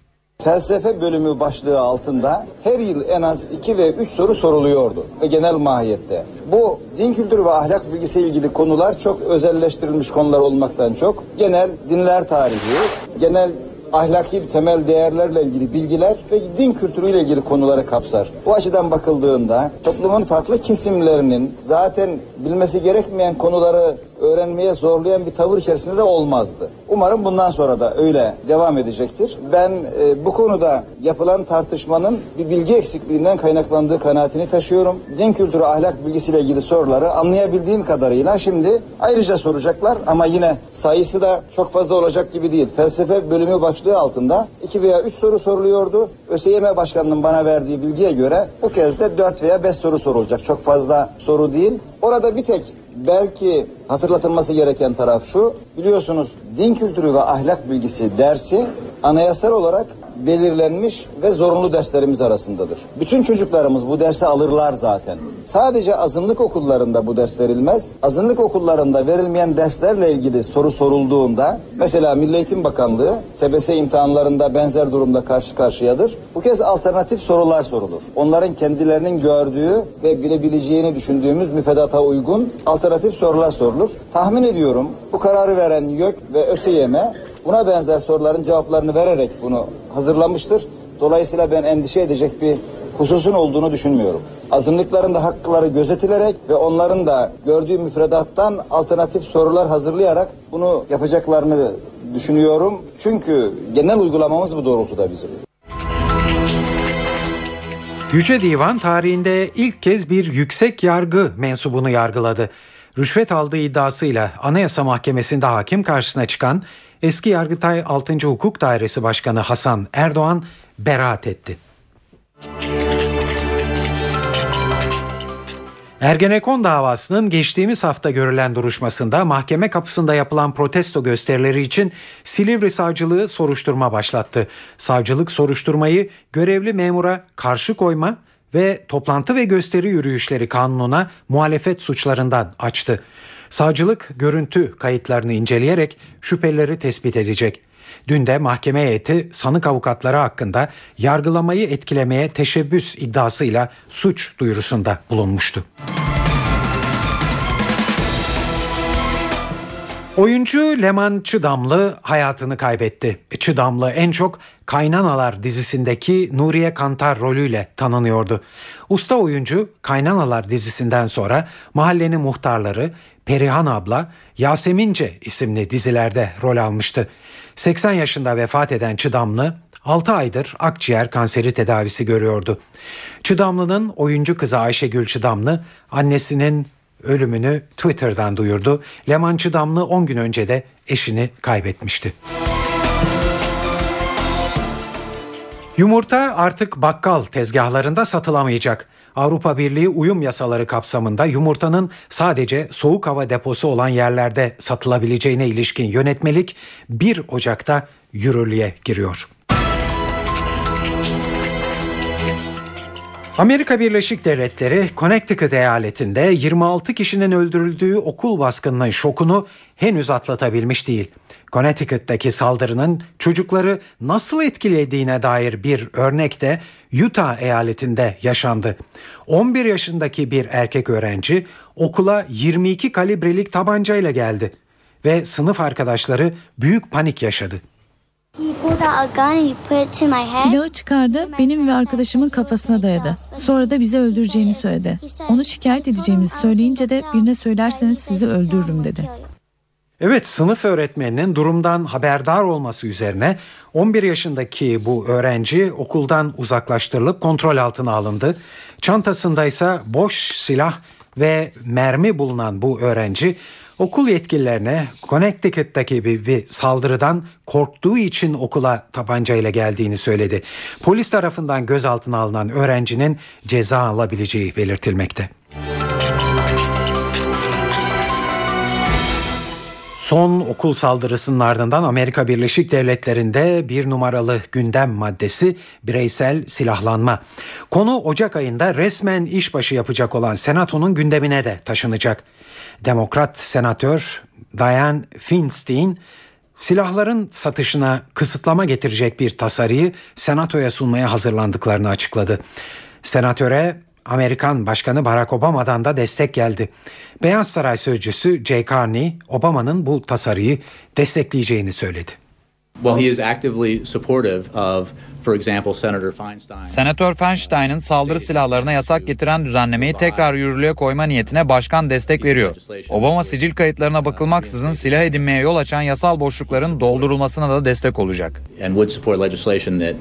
Felsefe bölümü başlığı altında her yıl en az 2 ve 3 soru soruluyordu ve genel mahiyette. Bu din kültürü ve ahlak bilgisi ilgili konular çok özelleştirilmiş konular olmaktan çok genel dinler tarihi, genel ahlaki temel değerlerle ilgili bilgiler ve din kültürüyle ilgili konuları kapsar. Bu açıdan bakıldığında toplumun farklı kesimlerinin zaten bilmesi gerekmeyen konuları öğrenmeye zorlayan bir tavır içerisinde de olmazdı. Umarım bundan sonra da öyle devam edecektir. Ben e, bu konuda yapılan tartışmanın bir bilgi eksikliğinden kaynaklandığı kanaatini taşıyorum. Din kültürü ahlak bilgisiyle ilgili soruları anlayabildiğim kadarıyla şimdi ayrıca soracaklar ama yine sayısı da çok fazla olacak gibi değil. Felsefe bölümü başlığı altında iki veya üç soru soruluyordu. ÖSYM Başkanı'nın bana verdiği bilgiye göre bu kez de dört veya beş soru sorulacak. Çok fazla soru değil. Orada bir tek belki hatırlatılması gereken taraf şu. Biliyorsunuz din kültürü ve ahlak bilgisi dersi anayasal olarak belirlenmiş ve zorunlu derslerimiz arasındadır. Bütün çocuklarımız bu dersi alırlar zaten. Sadece azınlık okullarında bu ders verilmez. Azınlık okullarında verilmeyen derslerle ilgili soru sorulduğunda mesela Milli Eğitim Bakanlığı SBS imtihanlarında benzer durumda karşı karşıyadır. Bu kez alternatif sorular sorulur. Onların kendilerinin gördüğü ve bilebileceğini düşündüğümüz müfredata uygun alternatif sorular sorulur. Tahmin ediyorum bu kararı veren YÖK ve ÖSYM buna benzer soruların cevaplarını vererek bunu hazırlamıştır. Dolayısıyla ben endişe edecek bir hususun olduğunu düşünmüyorum. Azınlıkların da hakları gözetilerek ve onların da gördüğü müfredattan alternatif sorular hazırlayarak bunu yapacaklarını düşünüyorum. Çünkü genel uygulamamız bu doğrultuda bizim. Yüce Divan tarihinde ilk kez bir yüksek yargı mensubunu yargıladı. Rüşvet aldığı iddiasıyla Anayasa Mahkemesi'nde hakim karşısına çıkan eski Yargıtay 6. Hukuk Dairesi Başkanı Hasan Erdoğan beraat etti. Ergenekon davasının geçtiğimiz hafta görülen duruşmasında mahkeme kapısında yapılan protesto gösterileri için Silivri Savcılığı soruşturma başlattı. Savcılık soruşturmayı görevli memura karşı koyma ve toplantı ve gösteri yürüyüşleri kanununa muhalefet suçlarından açtı. Savcılık görüntü kayıtlarını inceleyerek şüphelileri tespit edecek. Dün de mahkeme heyeti sanık avukatları hakkında yargılamayı etkilemeye teşebbüs iddiasıyla suç duyurusunda bulunmuştu. Oyuncu Leman Çıdamlı hayatını kaybetti. Çıdamlı en çok Kaynanalar dizisindeki Nuriye Kantar rolüyle tanınıyordu. Usta oyuncu Kaynanalar dizisinden sonra Mahallenin Muhtarları, Perihan Abla, Yasemince isimli dizilerde rol almıştı. 80 yaşında vefat eden Çıdamlı 6 aydır akciğer kanseri tedavisi görüyordu. Çıdamlı'nın oyuncu kızı Ayşegül Çıdamlı annesinin ölümünü Twitter'dan duyurdu. Leman Çıdamlı 10 gün önce de eşini kaybetmişti. Yumurta artık bakkal tezgahlarında satılamayacak. Avrupa Birliği uyum yasaları kapsamında yumurtanın sadece soğuk hava deposu olan yerlerde satılabileceğine ilişkin yönetmelik 1 Ocak'ta yürürlüğe giriyor. Amerika Birleşik Devletleri Connecticut eyaletinde 26 kişinin öldürüldüğü okul baskınının şokunu henüz atlatabilmiş değil. Connecticut'taki saldırının çocukları nasıl etkilediğine dair bir örnek de Utah eyaletinde yaşandı. 11 yaşındaki bir erkek öğrenci okula 22 kalibrelik tabancayla geldi ve sınıf arkadaşları büyük panik yaşadı. Silahı çıkardı, benim ve arkadaşımın kafasına dayadı. Sonra da bizi öldüreceğini söyledi. Onu şikayet edeceğimizi söyleyince de birine söylerseniz sizi öldürürüm dedi. Evet sınıf öğretmeninin durumdan haberdar olması üzerine 11 yaşındaki bu öğrenci okuldan uzaklaştırılıp kontrol altına alındı. Çantasında ise boş silah ve mermi bulunan bu öğrenci okul yetkililerine Connecticut'taki bir, bir saldırıdan korktuğu için okula tabancayla geldiğini söyledi. Polis tarafından gözaltına alınan öğrencinin ceza alabileceği belirtilmekte. Son okul saldırısının ardından Amerika Birleşik Devletleri'nde bir numaralı gündem maddesi bireysel silahlanma. Konu Ocak ayında resmen işbaşı yapacak olan Senato'nun gündemine de taşınacak. Demokrat senatör Dianne Feinstein silahların satışına kısıtlama getirecek bir tasarıyı Senato'ya sunmaya hazırlandıklarını açıkladı. Senatöre Amerikan Başkanı Barack Obama'dan da destek geldi. Beyaz Saray sözcüsü Jay Carney, Obama'nın bu tasarıyı destekleyeceğini söyledi. Well, he is actively supportive of For example, Senator Feinstein. Senatör Feinstein'ın saldırı silahlarına yasak getiren düzenlemeyi tekrar yürürlüğe koyma niyetine başkan destek veriyor. Obama sicil kayıtlarına bakılmaksızın silah edinmeye yol açan yasal boşlukların doldurulmasına da destek olacak. And would support legislation that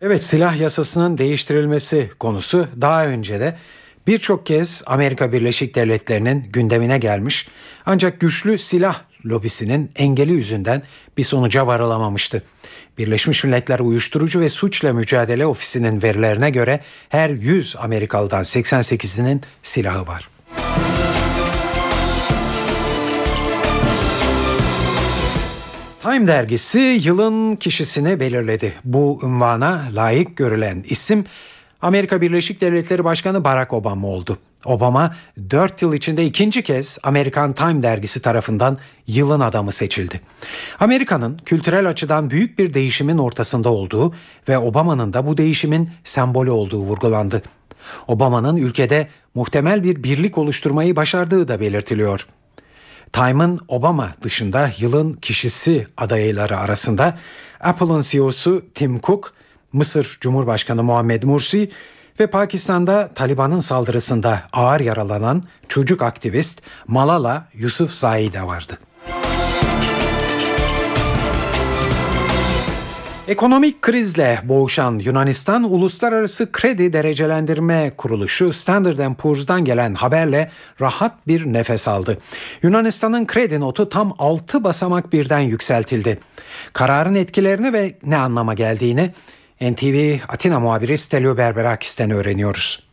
Evet silah yasasının değiştirilmesi konusu daha önce de birçok kez Amerika Birleşik Devletleri'nin gündemine gelmiş ancak güçlü silah lobisinin engeli yüzünden bir sonuca varılamamıştı. Birleşmiş Milletler Uyuşturucu ve Suçla Mücadele Ofisi'nin verilerine göre her 100 Amerikalıdan 88'inin silahı var. Time dergisi yılın kişisini belirledi. Bu ünvana layık görülen isim Amerika Birleşik Devletleri Başkanı Barack Obama oldu. Obama 4 yıl içinde ikinci kez Amerikan Time dergisi tarafından yılın adamı seçildi. Amerika'nın kültürel açıdan büyük bir değişimin ortasında olduğu ve Obama'nın da bu değişimin sembolü olduğu vurgulandı. Obama'nın ülkede muhtemel bir birlik oluşturmayı başardığı da belirtiliyor. Time'ın Obama dışında yılın kişisi adayları arasında Apple'ın CEO'su Tim Cook, Mısır Cumhurbaşkanı Muhammed Mursi ve Pakistan'da Taliban'ın saldırısında ağır yaralanan çocuk aktivist Malala Yusufzai de vardı. Ekonomik krizle boğuşan Yunanistan Uluslararası Kredi Derecelendirme Kuruluşu Standard Poor's'dan gelen haberle rahat bir nefes aldı. Yunanistan'ın kredi notu tam 6 basamak birden yükseltildi. Kararın etkilerini ve ne anlama geldiğini NTV Atina muhabiri Stelio Berberakis'ten öğreniyoruz.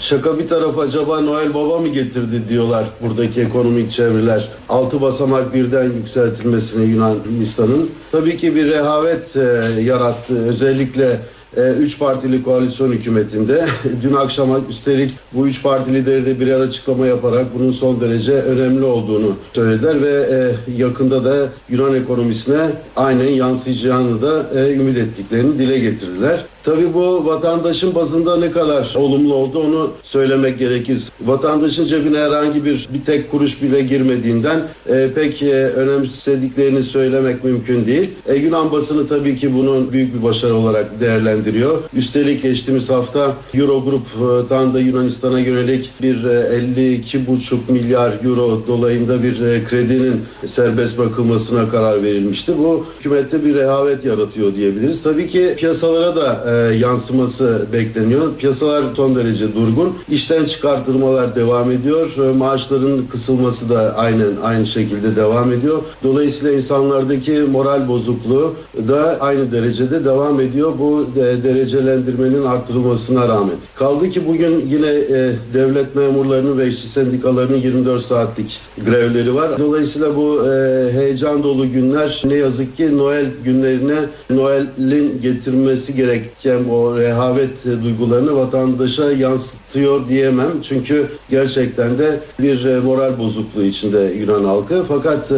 Şaka bir taraf acaba Noel Baba mı getirdi diyorlar buradaki ekonomik çevreler. Altı basamak birden yükseltilmesini Yunanistan'ın. Tabii ki bir rehavet e, yarattı. Özellikle e, üç partili koalisyon hükümetinde. Dün akşam üstelik bu üç parti lideri de birer açıklama yaparak bunun son derece önemli olduğunu söylediler ve e, yakında da Yunan ekonomisine aynen yansıyacağını da e, ümit ettiklerini dile getirdiler. Tabii bu vatandaşın bazında ne kadar olumlu oldu onu söylemek gerekir. Vatandaşın cebine herhangi bir bir tek kuruş bile girmediğinden e, pek e, önemsediklerini söylemek mümkün değil. E, Yunan basını tabii ki bunun büyük bir başarı olarak değerlendiriyor. Üstelik geçtiğimiz hafta Eurogroup'tan da Yunanistan'a yönelik bir e, 52,5 milyar euro dolayında bir e, kredinin serbest bırakılmasına karar verilmişti. Bu hükümette bir rehavet yaratıyor diyebiliriz. Tabii ki piyasalara da e, yansıması bekleniyor. Piyasalar son derece durgun. İşten çıkartılmalar devam ediyor. E, maaşların kısılması da aynen aynı şekilde devam ediyor. Dolayısıyla insanlardaki moral bozukluğu da aynı derecede devam ediyor. Bu e, derecelendirmenin artırılmasına rağmen. Kaldı ki bugün yine e, devlet memurlarının ve işçi sendikalarının 24 saatlik grevleri var. Dolayısıyla bu e, heyecan dolu günler ne yazık ki Noel günlerine Noel'in getirmesi gereken o rehavet duygularını vatandaşa yansıtıyor diyemem. Çünkü gerçekten de bir e, moral bozukluğu içinde Yunan halkı. Fakat e,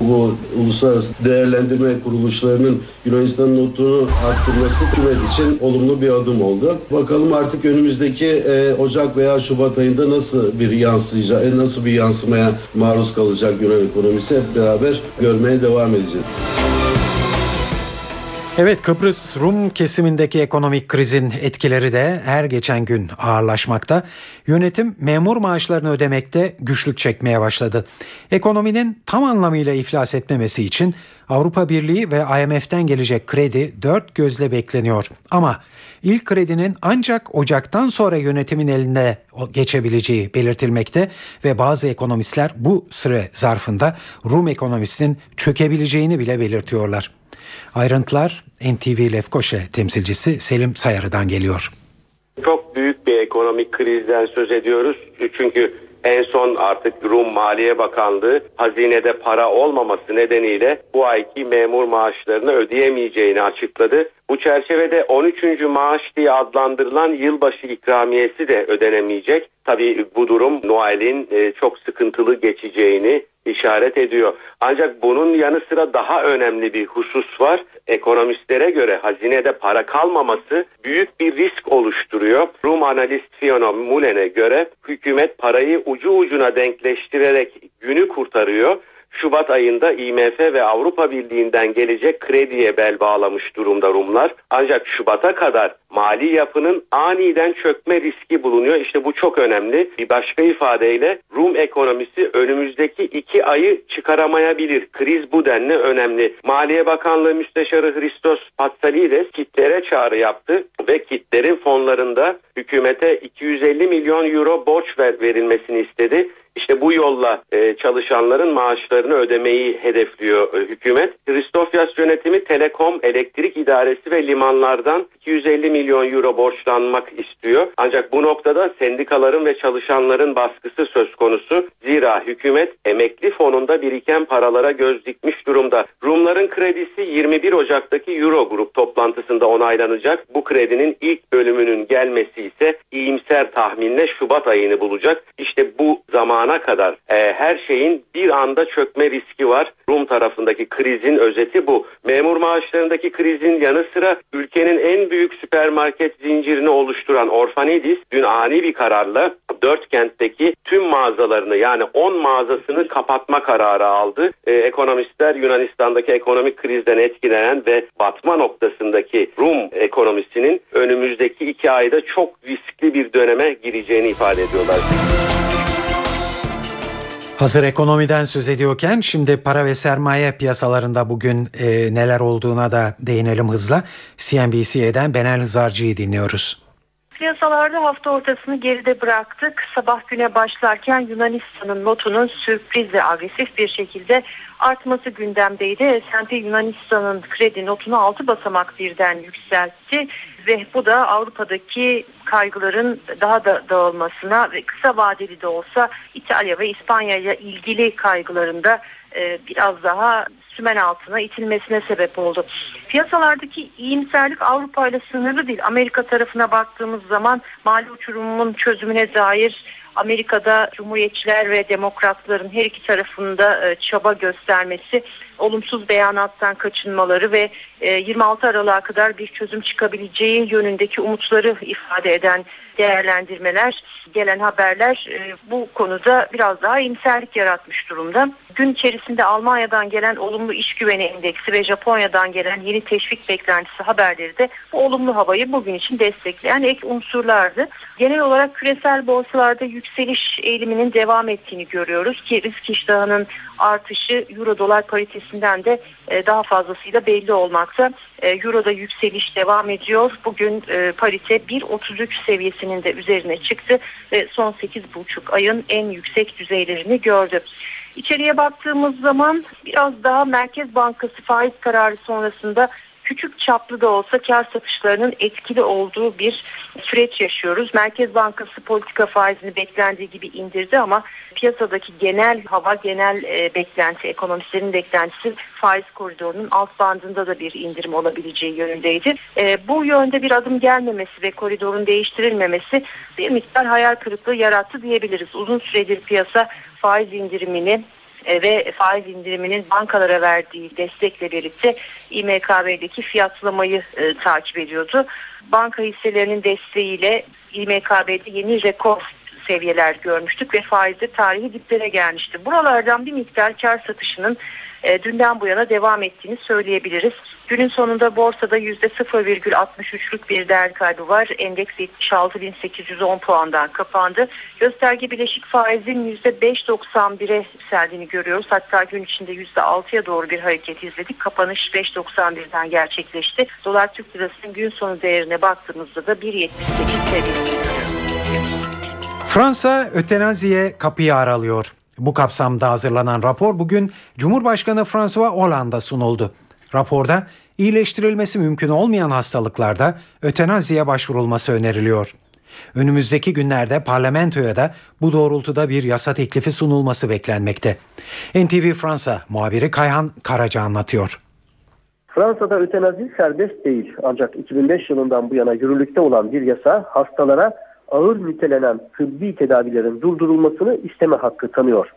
bu uluslararası değerlendirme kuruluşlarının Yunanistan'ın notunu arttırması hükümet için olumlu bir adım oldu. Bakalım artık önümüzdeki e, Ocak veya Şubat ayında nasıl bir yansıyacak, e, nasıl bir yansımaya maruz kalacak Yunan ekonomisi hep beraber görmeye devam edeceğiz. Evet Kıbrıs Rum kesimindeki ekonomik krizin etkileri de her geçen gün ağırlaşmakta. Yönetim memur maaşlarını ödemekte güçlük çekmeye başladı. Ekonominin tam anlamıyla iflas etmemesi için Avrupa Birliği ve IMF'den gelecek kredi dört gözle bekleniyor. Ama ilk kredinin ancak Ocak'tan sonra yönetimin eline geçebileceği belirtilmekte ve bazı ekonomistler bu süre zarfında Rum ekonomisinin çökebileceğini bile belirtiyorlar. Ayrıntılar NTV Lefkoşe temsilcisi Selim Sayarı'dan geliyor. Çok büyük bir ekonomik krizden söz ediyoruz. Çünkü en son artık Rum Maliye Bakanlığı hazinede para olmaması nedeniyle bu ayki memur maaşlarını ödeyemeyeceğini açıkladı. Bu çerçevede 13. maaş diye adlandırılan yılbaşı ikramiyesi de ödenemeyecek. Tabii bu durum Noel'in e, çok sıkıntılı geçeceğini işaret ediyor. Ancak bunun yanı sıra daha önemli bir husus var. Ekonomistlere göre hazinede para kalmaması büyük bir risk oluşturuyor. Rum analist Fiona Mullen'e göre hükümet parayı ucu ucuna denkleştirerek günü kurtarıyor. Şubat ayında IMF ve Avrupa Birliği'nden gelecek krediye bel bağlamış durumda Rumlar. Ancak Şubat'a kadar mali yapının aniden çökme riski bulunuyor. İşte bu çok önemli. Bir başka ifadeyle Rum ekonomisi önümüzdeki iki ayı çıkaramayabilir. Kriz bu denli önemli. Maliye Bakanlığı Müsteşarı Hristos Patsalides kitlere çağrı yaptı ve kitlerin fonlarında hükümete 250 milyon euro borç verilmesini istedi. İşte bu yolla e, çalışanların maaşlarını ödemeyi hedefliyor e, hükümet. Kristofyas yönetimi Telekom, Elektrik İdaresi ve limanlardan 250 milyon euro borçlanmak istiyor. Ancak bu noktada sendikaların ve çalışanların baskısı söz konusu. Zira hükümet emekli fonunda biriken paralara göz dikmiş durumda. Rumların kredisi 21 Ocak'taki Euro Grup toplantısında onaylanacak. Bu kredinin ilk bölümünün gelmesi ise iyimser tahminle Şubat ayını bulacak. İşte bu zamana kadar e, her şeyin bir anda çökme riski var. Rum tarafındaki krizin özeti bu. Memur maaşlarındaki krizin yanı sıra ülkenin en büyük süpermarket zincirini oluşturan Orfanidis dün ani bir kararla dört kentteki tüm mağazalarını yani 10 mağazasını kapatma kararı aldı. Ee, ekonomistler Yunanistan'daki ekonomik krizden etkilenen ve batma noktasındaki Rum ekonomisinin önümüzdeki iki ayda çok riskli bir döneme gireceğini ifade ediyorlar. Hazır ekonomiden söz ediyorken şimdi para ve sermaye piyasalarında bugün e, neler olduğuna da değinelim hızla. CNBC'den Benel Hızarcı'yı dinliyoruz. Piyasalarda hafta ortasını geride bıraktık. Sabah güne başlarken Yunanistan'ın notunun sürpriz ve agresif bir şekilde artması gündemdeydi. S&P Yunanistan'ın kredi notunu 6 basamak birden yükseltti ve bu da Avrupa'daki kaygıların daha da dağılmasına ve kısa vadeli de olsa İtalya ve İspanya ile ilgili kaygılarında e, biraz daha sümen altına itilmesine sebep oldu. Piyasalardaki iyimserlik Avrupa ile sınırlı değil. Amerika tarafına baktığımız zaman mali uçurumun çözümüne dair Amerika'da Cumhuriyetçiler ve Demokratların her iki tarafında e, çaba göstermesi, olumsuz beyanattan kaçınmaları ve 26 e, Aralık'a kadar bir çözüm çıkabileceği yönündeki umutları ifade eden değerlendirmeler, gelen haberler e, bu konuda biraz daha iyimserlik yaratmış durumda. Gün içerisinde Almanya'dan gelen olumlu iş güveni endeksi ve Japonya'dan gelen yeni teşvik beklentisi haberleri de bu olumlu havayı bugün için destekleyen ek unsurlardı. Genel olarak küresel borsalarda yükseliş eğiliminin devam ettiğini görüyoruz ki risk iştahının artışı euro dolar paritesinden de e, daha fazlasıyla belli olmakta. E, Euro'da yükseliş devam ediyor. Bugün e, parite 1.33 seviyesinin de üzerine çıktı ve son 8,5 ayın en yüksek düzeylerini gördü. İçeriye baktığımız zaman biraz daha Merkez Bankası faiz kararı sonrasında küçük çaplı da olsa kar satışlarının etkili olduğu bir süreç yaşıyoruz. Merkez Bankası politika faizini beklendiği gibi indirdi ama piyasadaki genel hava, genel e, beklenti, ekonomistlerin beklentisi faiz koridorunun alt bandında da bir indirim olabileceği yönündeydi. E, bu yönde bir adım gelmemesi ve koridorun değiştirilmemesi bir miktar hayal kırıklığı yarattı diyebiliriz. Uzun süredir piyasa faiz indirimini ve faiz indiriminin bankalara verdiği destekle birlikte İMKB'deki fiyatlamayı e, takip ediyordu. Banka hisselerinin desteğiyle İMKB'de yeni rekor seviyeler görmüştük ve faizde tarihi diplere gelmişti. Buralardan bir miktar kar satışının e, dünden bu yana devam ettiğini söyleyebiliriz. Günün sonunda borsada %0,63'lük bir değer kaybı var. Endeks 76.810 puandan kapandı. Gösterge bileşik faizin %5.91'e yükseldiğini görüyoruz. Hatta gün içinde %6'ya doğru bir hareket izledik. Kapanış 5.91'den gerçekleşti. Dolar Türk Lirası'nın gün sonu değerine baktığımızda da 1.78 seviyesini. Fransa ötenaziye kapıyı aralıyor. Bu kapsamda hazırlanan rapor bugün Cumhurbaşkanı François Hollande'a sunuldu. Raporda iyileştirilmesi mümkün olmayan hastalıklarda ötenaziye başvurulması öneriliyor. Önümüzdeki günlerde parlamentoya da bu doğrultuda bir yasa teklifi sunulması beklenmekte. NTV Fransa muhabiri Kayhan Karaca anlatıyor. Fransa'da ötenazi serbest değil ancak 2005 yılından bu yana yürürlükte olan bir yasa hastalara ağır nitelenen tıbbi tedavilerin durdurulmasını isteme hakkı tanıyor.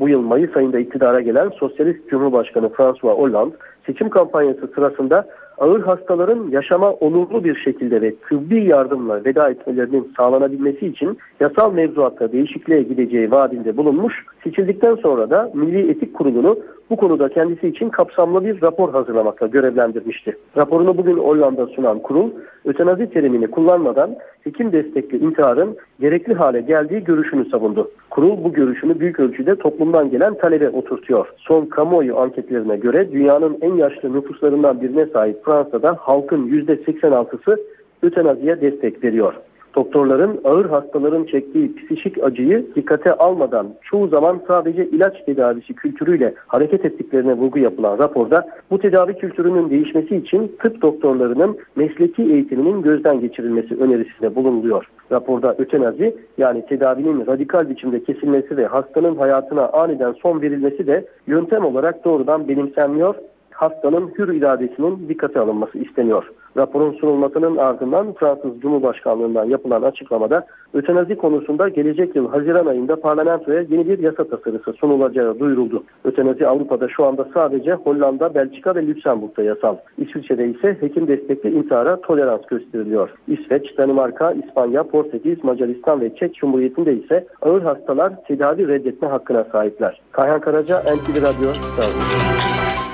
Bu yıl Mayıs ayında iktidara gelen Sosyalist Cumhurbaşkanı François Hollande seçim kampanyası sırasında ağır hastaların yaşama onurlu bir şekilde ve tıbbi yardımla veda etmelerinin sağlanabilmesi için yasal mevzuatta değişikliğe gideceği vaadinde bulunmuş. Seçildikten sonra da Milli Etik Kurulu'nu bu konuda kendisi için kapsamlı bir rapor hazırlamakla görevlendirmişti. Raporunu bugün Hollanda sunan kurul, ötenazi terimini kullanmadan hekim destekli intiharın gerekli hale geldiği görüşünü savundu. Kurul bu görüşünü büyük ölçüde toplumdan gelen talebe oturtuyor. Son kamuoyu anketlerine göre dünyanın en yaşlı nüfuslarından birine sahip Fransa'da halkın %86'sı ötenaziye destek veriyor. Doktorların ağır hastaların çektiği psikik acıyı dikkate almadan çoğu zaman sadece ilaç tedavisi kültürüyle hareket ettiklerine vurgu yapılan raporda bu tedavi kültürünün değişmesi için tıp doktorlarının mesleki eğitiminin gözden geçirilmesi önerisinde bulunuluyor. Raporda ötenazi yani tedavinin radikal biçimde kesilmesi ve hastanın hayatına aniden son verilmesi de yöntem olarak doğrudan benimsenmiyor hastanın hür iradesinin dikkate alınması isteniyor. Raporun sunulmasının ardından Fransız Cumhurbaşkanlığından yapılan açıklamada ötenazi konusunda gelecek yıl Haziran ayında parlamentoya yeni bir yasa tasarısı sunulacağı duyuruldu. Ötenazi Avrupa'da şu anda sadece Hollanda, Belçika ve Lüksemburg'da yasal. İsviçre'de ise hekim destekli intihara tolerans gösteriliyor. İsveç, Danimarka, İspanya, Portekiz, Macaristan ve Çek Cumhuriyeti'nde ise ağır hastalar tedavi reddetme hakkına sahipler. Kayhan Karaca, NTV Radyo, İstanbul.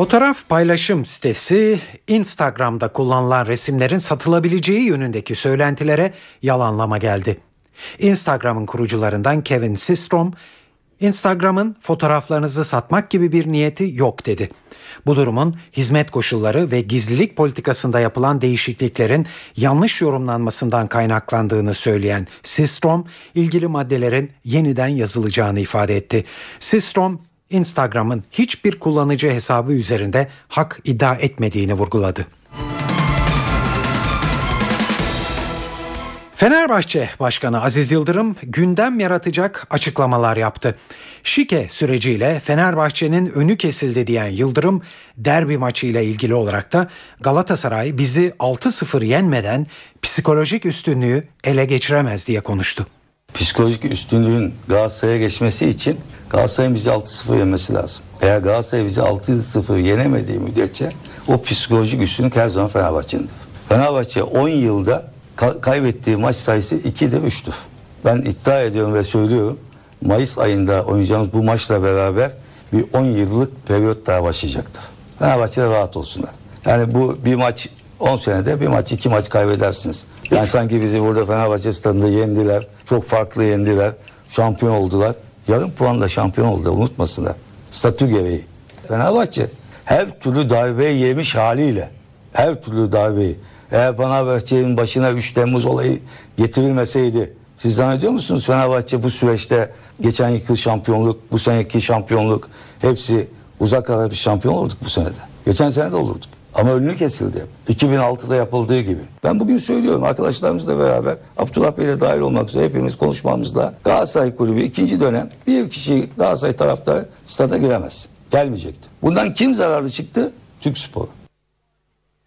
Fotoğraf paylaşım sitesi Instagram'da kullanılan resimlerin satılabileceği yönündeki söylentilere yalanlama geldi. Instagram'ın kurucularından Kevin Systrom, Instagram'ın fotoğraflarınızı satmak gibi bir niyeti yok dedi. Bu durumun hizmet koşulları ve gizlilik politikasında yapılan değişikliklerin yanlış yorumlanmasından kaynaklandığını söyleyen Sistrom, ilgili maddelerin yeniden yazılacağını ifade etti. Sistrom, Instagram'ın hiçbir kullanıcı hesabı üzerinde hak iddia etmediğini vurguladı. Fenerbahçe Başkanı Aziz Yıldırım gündem yaratacak açıklamalar yaptı. Şike süreciyle Fenerbahçe'nin önü kesildi diyen Yıldırım derbi maçıyla ilgili olarak da Galatasaray bizi 6-0 yenmeden psikolojik üstünlüğü ele geçiremez diye konuştu. Psikolojik üstünlüğün Galatasaray'a geçmesi için Galatasaray'ın bizi 6-0 yenmesi lazım. Eğer Galatasaray bizi 6-0 yenemediği müddetçe o psikolojik üstünlük her zaman Fenerbahçe'nin. Fenerbahçe 10 yılda ka- kaybettiği maç sayısı 2'dir 3'tür. Ben iddia ediyorum ve söylüyorum. Mayıs ayında oynayacağımız bu maçla beraber bir 10 yıllık periyot daha başlayacaktır. Fenerbahçe'de rahat olsunlar. Yani bu bir maç 10 senede bir maç iki maç kaybedersiniz. Yani sanki bizi burada Fenerbahçe stadında yendiler. Çok farklı yendiler. Şampiyon oldular. Yarım puanla şampiyon oldu unutmasınlar. Statü gereği. Fenerbahçe her türlü darbeyi yemiş haliyle her türlü darbeyi eğer Fenerbahçe'nin başına 3 Temmuz olayı getirilmeseydi siz zannediyor musunuz Fenerbahçe bu süreçte geçen yıl şampiyonluk, bu seneki şampiyonluk hepsi uzak ara bir şampiyon olurduk bu senede. Geçen sene de olurduk. Ama önünü kesildi. 2006'da yapıldığı gibi. Ben bugün söylüyorum arkadaşlarımızla beraber Abdullah Bey de dahil olmak üzere hepimiz konuşmamızda Galatasaray Kulübü ikinci dönem bir kişi Galatasaray taraftarı stada giremez. Gelmeyecekti. Bundan kim zararlı çıktı? Türk Spor.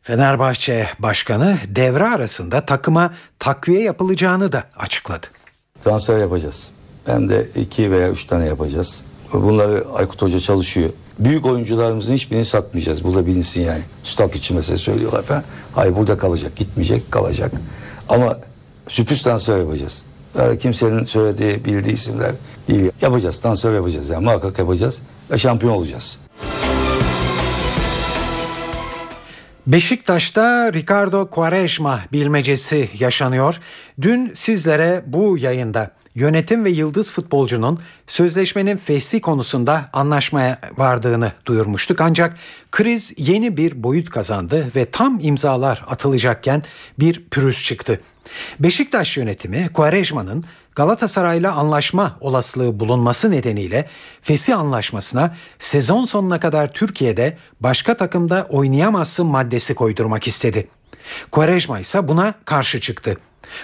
Fenerbahçe Başkanı devre arasında takıma takviye yapılacağını da açıkladı. Transfer yapacağız. Hem de iki veya üç tane yapacağız. Bunları Aykut Hoca çalışıyor. Büyük oyuncularımızın hiçbirini satmayacağız. Bu da bilinsin yani. Stok için mesela söylüyorlar falan. Hayır burada kalacak. Gitmeyecek kalacak. Ama sürpriz transfer yapacağız. Yani kimsenin söylediği bildiği isimler değil. Yapacağız. Transfer yapacağız. Yani muhakkak yapacağız. Ve şampiyon olacağız. Beşiktaş'ta Ricardo Quaresma bilmecesi yaşanıyor. Dün sizlere bu yayında yönetim ve yıldız futbolcunun sözleşmenin fesli konusunda anlaşmaya vardığını duyurmuştuk. Ancak kriz yeni bir boyut kazandı ve tam imzalar atılacakken bir pürüz çıktı. Beşiktaş yönetimi Quaresma'nın Galatasaray'la anlaşma olasılığı bulunması nedeniyle Fesi anlaşmasına sezon sonuna kadar Türkiye'de başka takımda oynayamazsın maddesi koydurmak istedi. Quaresma ise buna karşı çıktı.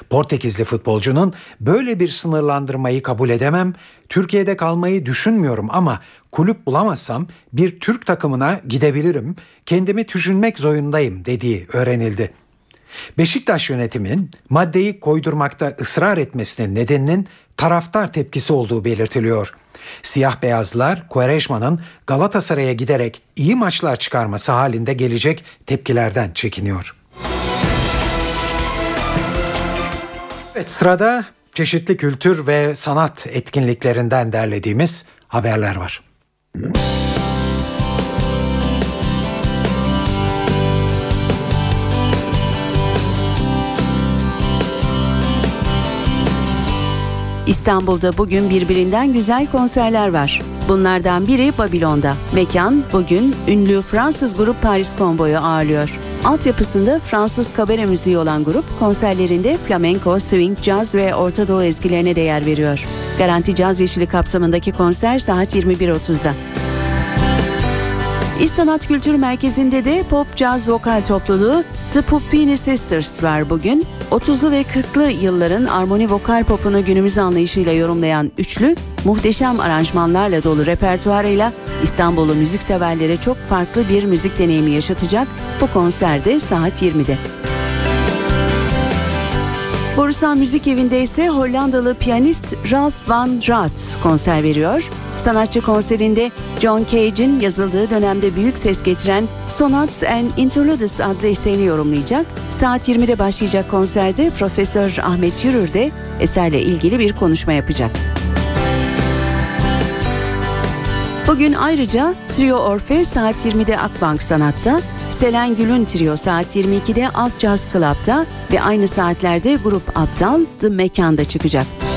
Portekizli futbolcunun böyle bir sınırlandırmayı kabul edemem, Türkiye'de kalmayı düşünmüyorum ama kulüp bulamazsam bir Türk takımına gidebilirim, kendimi düşünmek zorundayım dediği öğrenildi. Beşiktaş yönetiminin maddeyi koydurmakta ısrar etmesinin nedeninin taraftar tepkisi olduğu belirtiliyor. Siyah beyazlar Quaresma'nın Galatasaray'a giderek iyi maçlar çıkarması halinde gelecek tepkilerden çekiniyor. Evet sırada çeşitli kültür ve sanat etkinliklerinden derlediğimiz haberler var. İstanbul'da bugün birbirinden güzel konserler var. Bunlardan biri Babilon'da. Mekan bugün ünlü Fransız grup Paris Combo'yu ağırlıyor. Altyapısında Fransız kabare müziği olan grup konserlerinde flamenco, swing, caz ve Orta Doğu ezgilerine de yer veriyor. Garanti Caz Yeşili kapsamındaki konser saat 21.30'da. İş Sanat Kültür Merkezi'nde de pop caz vokal topluluğu The Puppini Sisters var bugün. 30'lu ve 40'lı yılların armoni vokal popunu günümüz anlayışıyla yorumlayan üçlü, muhteşem aranjmanlarla dolu repertuarıyla İstanbul'u müzik severlere çok farklı bir müzik deneyimi yaşatacak bu konserde saat 20'de. Borusan Müzik Evi'nde ise Hollandalı piyanist Ralph van Raat konser veriyor. Sanatçı konserinde John Cage'in yazıldığı dönemde büyük ses getiren Sonats and Interludes adlı eserini yorumlayacak. Saat 20'de başlayacak konserde Profesör Ahmet Yürür de eserle ilgili bir konuşma yapacak. Bugün ayrıca Trio Orfe saat 20'de Akbank Sanat'ta, Selen Gül'ün Trio saat 22'de Alt Jazz Club'da ve aynı saatlerde Grup Aptal The Mekan'da çıkacak.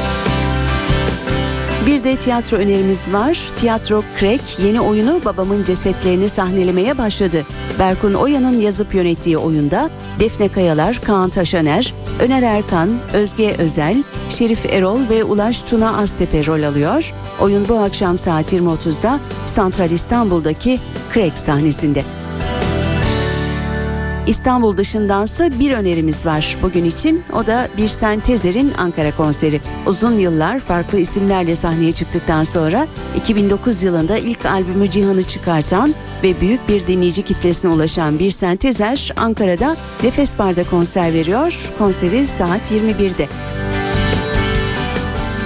Bir de tiyatro önerimiz var. Tiyatro Krek yeni oyunu Babamın Cesetlerini sahnelemeye başladı. Berkun Oya'nın yazıp yönettiği oyunda Defne Kayalar, Kaan Taşaner, Öner Erkan, Özge Özel, Şerif Erol ve Ulaş Tuna Aztepe rol alıyor. Oyun bu akşam saat 20.30'da Santral İstanbul'daki Krek sahnesinde. İstanbul dışındansa bir önerimiz var bugün için. O da bir Sentezer'in Ankara konseri. Uzun yıllar farklı isimlerle sahneye çıktıktan sonra 2009 yılında ilk albümü Cihan'ı çıkartan ve büyük bir dinleyici kitlesine ulaşan bir Sentezer Ankara'da Nefes Bar'da konser veriyor. Konseri saat 21'de.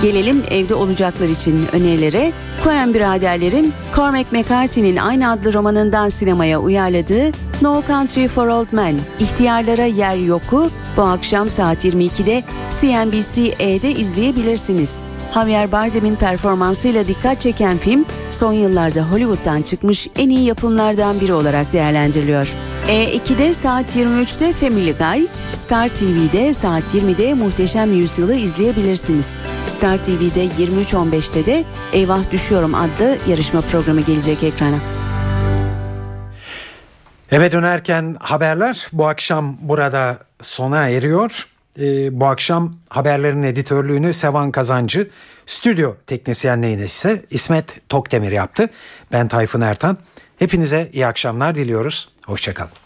Gelelim evde olacaklar için önerilere. Coen biraderlerin Cormac McCarthy'nin aynı adlı romanından sinemaya uyarladığı No Country for Old Men, İhtiyarlara Yer Yok'u bu akşam saat 22'de CNBC-E'de izleyebilirsiniz. Javier Bardem'in performansıyla dikkat çeken film, son yıllarda Hollywood'dan çıkmış en iyi yapımlardan biri olarak değerlendiriliyor. E2'de saat 23'te Family Guy, Star TV'de saat 20'de Muhteşem Yüzyıl'ı izleyebilirsiniz. Star TV'de 23.15'te de Eyvah Düşüyorum adlı yarışma programı gelecek ekrana. Eve dönerken haberler bu akşam burada sona eriyor. Ee, bu akşam haberlerin editörlüğünü Sevan Kazancı, stüdyo teknisyenliğini ise İsmet Tokdemir yaptı. Ben Tayfun Ertan. Hepinize iyi akşamlar diliyoruz. Hoşçakalın.